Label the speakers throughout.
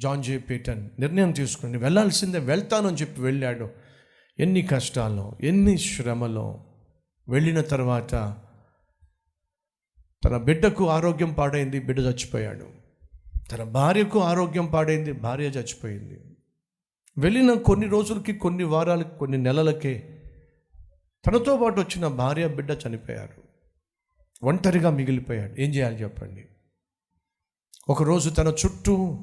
Speaker 1: John జే పీటన్ నిర్ణయం తీసుకుని వెళ్ళాల్సిందే వెళ్తానని చెప్పి వెళ్ళాడు. ఎన్ని కష్టాలు ఎన్ని శ్రమలో వెళ్ళిన తర్వాత తన బిడ్డకు ఆరోగ్యం పాడైంది బిడ్డ చచ్చిపోయాడు. తన భార్యకు ఆరోగ్యం పాడైంది భార్య చచ్చిపోయింది. వెళ్ళిన కొన్ని రోజులకి కొన్ని వారాలకి కొన్ని నెలలకే తనతో పాటు వచ్చిన భార్య బిడ్డ చనిపోయారు. ఒంటరిగా మిగిలిపోయాడు. ఏం చేయాలి చెప్పండి? ఒకరోజు తన చుట్టూ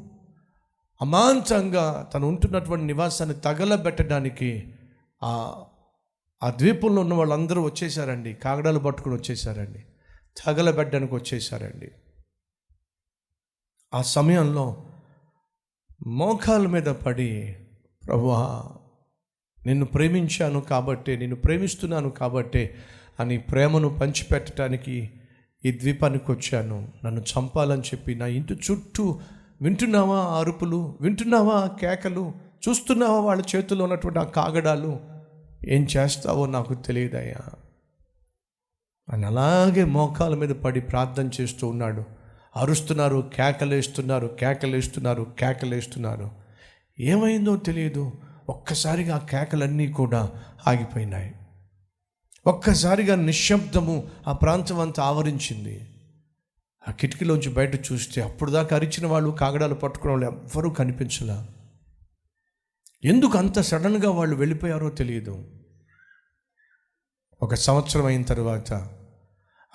Speaker 1: అమాంతంగా తను ఉంటున్నటువంటి నివాసాన్ని తగలబెట్టడానికి ఆ ఆ ద్వీపంలో ఉన్న వాళ్ళందరూ వచ్చేసారండి. కాగడాలు పట్టుకుని వచ్చేసారండి. తగలబెట్టడానికి వచ్చేసారండి. ఆ సమయంలో మోకాల మీద పడి ప్రభువా నిన్ను ప్రేమించాను కాబట్టే నిన్ను ప్రేమిస్తున్నాను కాబట్టే అని ప్రేమను పంచిపెట్టడానికి ఈ ద్వీపానికి వచ్చాను. నన్ను చంపాలని చెప్పి నా ఇంటి చుట్టూ వింటున్నావా అరుపులు? వింటున్నావా ఆ కేకలు? చూస్తున్నావా వాళ్ళ చేతుల్లో ఉన్నటువంటి ఆ కాగడాలు? ఏం చేస్తావో నాకు తెలియదయ్యా. అని అలాగే మోకాల మీద పడి ప్రార్థన చేస్తూ ఉన్నాడు. అరుస్తున్నారు కేకలేస్తున్నారు కేకలేస్తున్నారు కేకలేస్తున్నారు. ఏమైందో తెలియదు. ఒక్కసారిగా ఆ కేకలన్నీ కూడా ఆగిపోయినాయి. ఒక్కసారిగా నిశ్శబ్దము ఆ ప్రాంతం అంతా ఆవరించింది. ఆ కిటికీలోంచి బయట చూస్తే అప్పుడు దాకా అరిచిన వాళ్ళు కాగడాలు పట్టుకున్న వాళ్ళు ఎవ్వరూ కనిపించలా. ఎందుకు అంత సడన్గా వాళ్ళు వెళ్ళిపోయారో తెలియదు. ఒక సంవత్సరం అయిన తర్వాత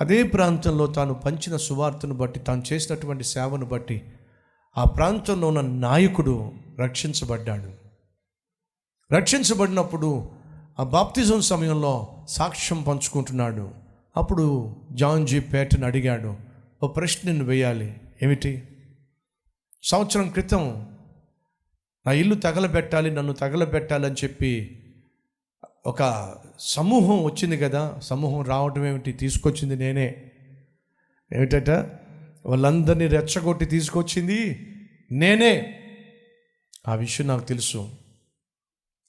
Speaker 1: అదే ప్రాంతంలో తాను పంచిన సువార్తను బట్టి తాను చేసినటువంటి సేవను బట్టి ఆ ప్రాంతంలో ఉన్న నాయకుడు రక్షించబడ్డాడు. రక్షించబడినప్పుడు ఆ బాప్తిజం సమయంలో సాక్ష్యం పంచుకుంటున్నాడు. అప్పుడు జాన్ జీ. పేటను అడిగాడు. ఓ ప్రశ్న నిన్ను వేయాలి. ఏమిటి? సంవత్సరం క్రితం నా ఇల్లు తగలబెట్టాలి నన్ను తగలబెట్టాలి అని చెప్పి ఒక సమూహం వచ్చింది కదా. సమూహం రావటం ఏమిటి? తీసుకొచ్చింది నేనే. ఏమిటట? వాళ్ళందరినీ రెచ్చగొట్టి తీసుకొచ్చింది నేనే. ఆ విషయం నాకు తెలుసు.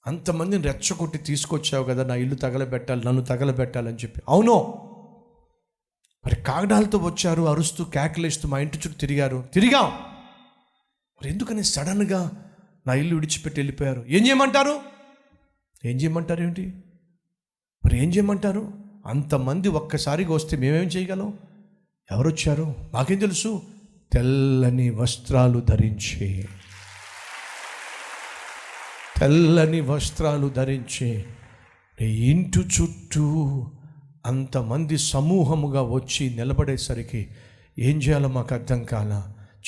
Speaker 1: అంతమందిని రెచ్చగొట్టి తీసుకొచ్చావు కదా నా ఇల్లు తగలబెట్టాలి నన్ను తగలబెట్టాలని చెప్పి. అవును! మరి కాగడాలతో వచ్చారు అరుస్తూ కేకలేస్తూ మా ఇంటి చుట్టూ తిరిగారు. తిరిగాం. మరి ఎందుకని సడన్గా నా ఇల్లు విడిచిపెట్టి వెళ్ళిపోయారు? ఏం చేయమంటారు? ఏం చేయమంటారు ఏంటి మరి ఏం చేయమంటారు? అంతమంది ఒక్కసారిగా వస్తే మేమేం చేయగలం? ఎవరు వచ్చారు మాకేం తెలుసు? తెల్లని వస్త్రాలు ధరించి. తెల్లని వస్త్రాలు ధరించి. ఇంటి చుట్టూ అంతమంది సమూహముగా వచ్చి నిలబడేసరికి ఏం చేయాలో మాకు అర్థం కాల.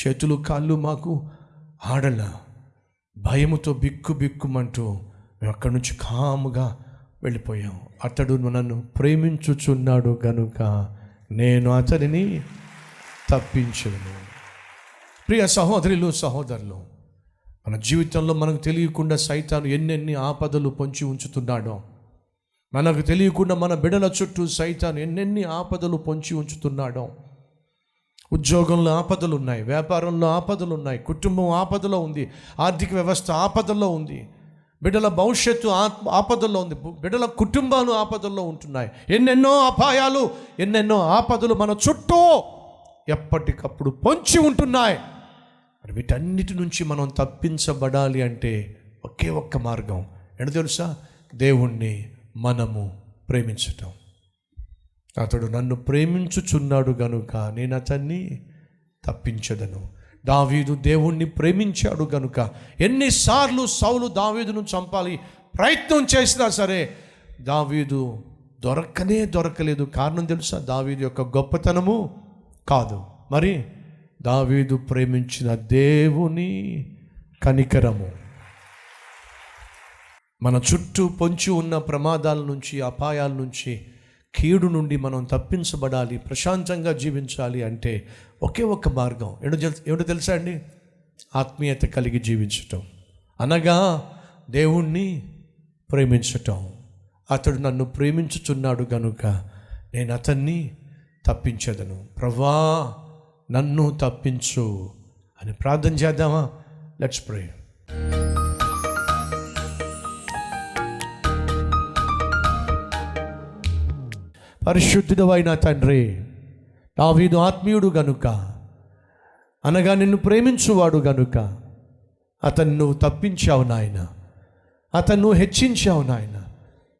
Speaker 1: చేతులు కాళ్ళు మాకు ఆడల. భయముతో బిక్కు బిక్కుమంటూ మేము అక్కడి నుంచి కాముగా వెళ్ళిపోయాం. అతడు నన్ను ప్రేమించుచున్నాడు గనుక నేను అతడిని తప్పించను. ప్రియ సహోదరులు సహోదరులు మన జీవితంలో మనకు తెలియకుండా సైతాను ఎన్నెన్ని ఆపదలు పొంచి ఉంచుతున్నాడో మనకు తెలియకుండా మన బిడల చుట్టూ సైతాను ఎన్నెన్ని ఆపదలు పొంచి ఉంచుతున్నాడో. ఉద్యోగంలో ఆపదలు ఉన్నాయి వ్యాపారంలో ఆపదలు ఉన్నాయి కుటుంబం ఆపదలో ఉంది ఆర్థిక వ్యవస్థ ఆపదల్లో ఉంది బిడ్డల భవిష్యత్తు ఆ- ఆపదల్లో ఉంది బిడ్డల కుటుంబాలు ఆపదల్లో ఉంటున్నాయి. ఎన్నెన్నో అపాయాలు ఎన్నెన్నో ఆపదలు మన చుట్టూ ఎప్పటికప్పుడు పొంచి ఉంటున్నాయి. మరి వీటన్నిటి నుంచి మనం తప్పించబడాలి అంటే ఒకే ఒక్క మార్గం. ఏంటో తెలుసా? దేవుణ్ణి మనము ప్రేమించటం. అతడు నన్ను ప్రేమించుచున్నాడు గనుక నేను అతన్ని తప్పించదను. దావీదు దేవుణ్ణి ప్రేమించాడు గనుక ఎన్నిసార్లు సౌలు దావీదును చంపాలి ప్రయత్నం చేసినా సరే దావీదు దొరకనే దొరకలేదు. కారణం తెలుసా? దావీదు యొక్క గొప్పతనము కాదు. మరి దావీదు ప్రేమించిన దేవుని కనికరము. మన చుట్టూ పొంచి ఉన్న ప్రమాదాల నుంచి అపాయాల నుంచి కీడు నుండి మనం తప్పించబడాలి ప్రశాంతంగా జీవించాలి అంటే ఒకే ఒక్క మార్గం. ఏడు ఏమిటో తెలుసా అండి? ఆత్మీయత కలిగి జీవించటం. అనగా దేవుణ్ణి ప్రేమించటం. అతడు నన్ను ప్రేమించుచున్నాడు గనుక నేను అతన్ని తప్పించదను. ప్రభా నన్ను తప్పించు అని ప్రార్థన చేద్దామా? లెట్స్ ప్రే పరిశుద్ధుడవైన తండ్రి. దావీదు ఆత్మీయుడు గనుక. అనగా నిన్ను ప్రేమించువాడు గనుక. అతను నువ్వు తప్పించావు నాయన. అతను నువ్వు హెచ్చించావు నాయన.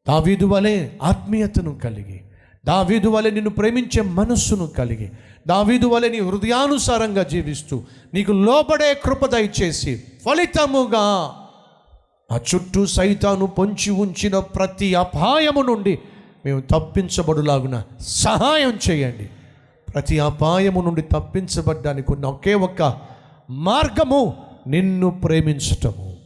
Speaker 1: దావీదు వలె ఆత్మీయతను కలిగి. దావీదు వలె నిన్ను ప్రేమించే మనస్సును కలిగి. దావీదు వలె నీ హృదయానుసారంగా జీవిస్తూ నీకు లోబడే కృప దయచేసి ఫలితముగా ఆ చుట్టూ సైతాను పొంచి ఉంచిన ప్రతి అపాయము నుండి మేము తప్పించబడులాగున సహాయం చేయండి. ప్రతి అపాయము నుండి తప్పించబడ్డానికి ఉన్న ఒకే ఒక్క మార్గము నిన్ను ప్రేమించటము.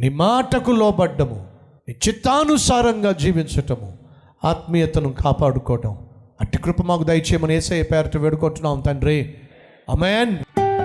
Speaker 1: నీ మాటకు లోబడ్డము నీ చిత్తానుసారంగా జీవించటము ఆత్మీయతను కాపాడుకోవటం. అట్టి కృప మాకు దయచేయమని ఏసే పేరట వేడుకుంటున్నాం తండ్రి. అమెన్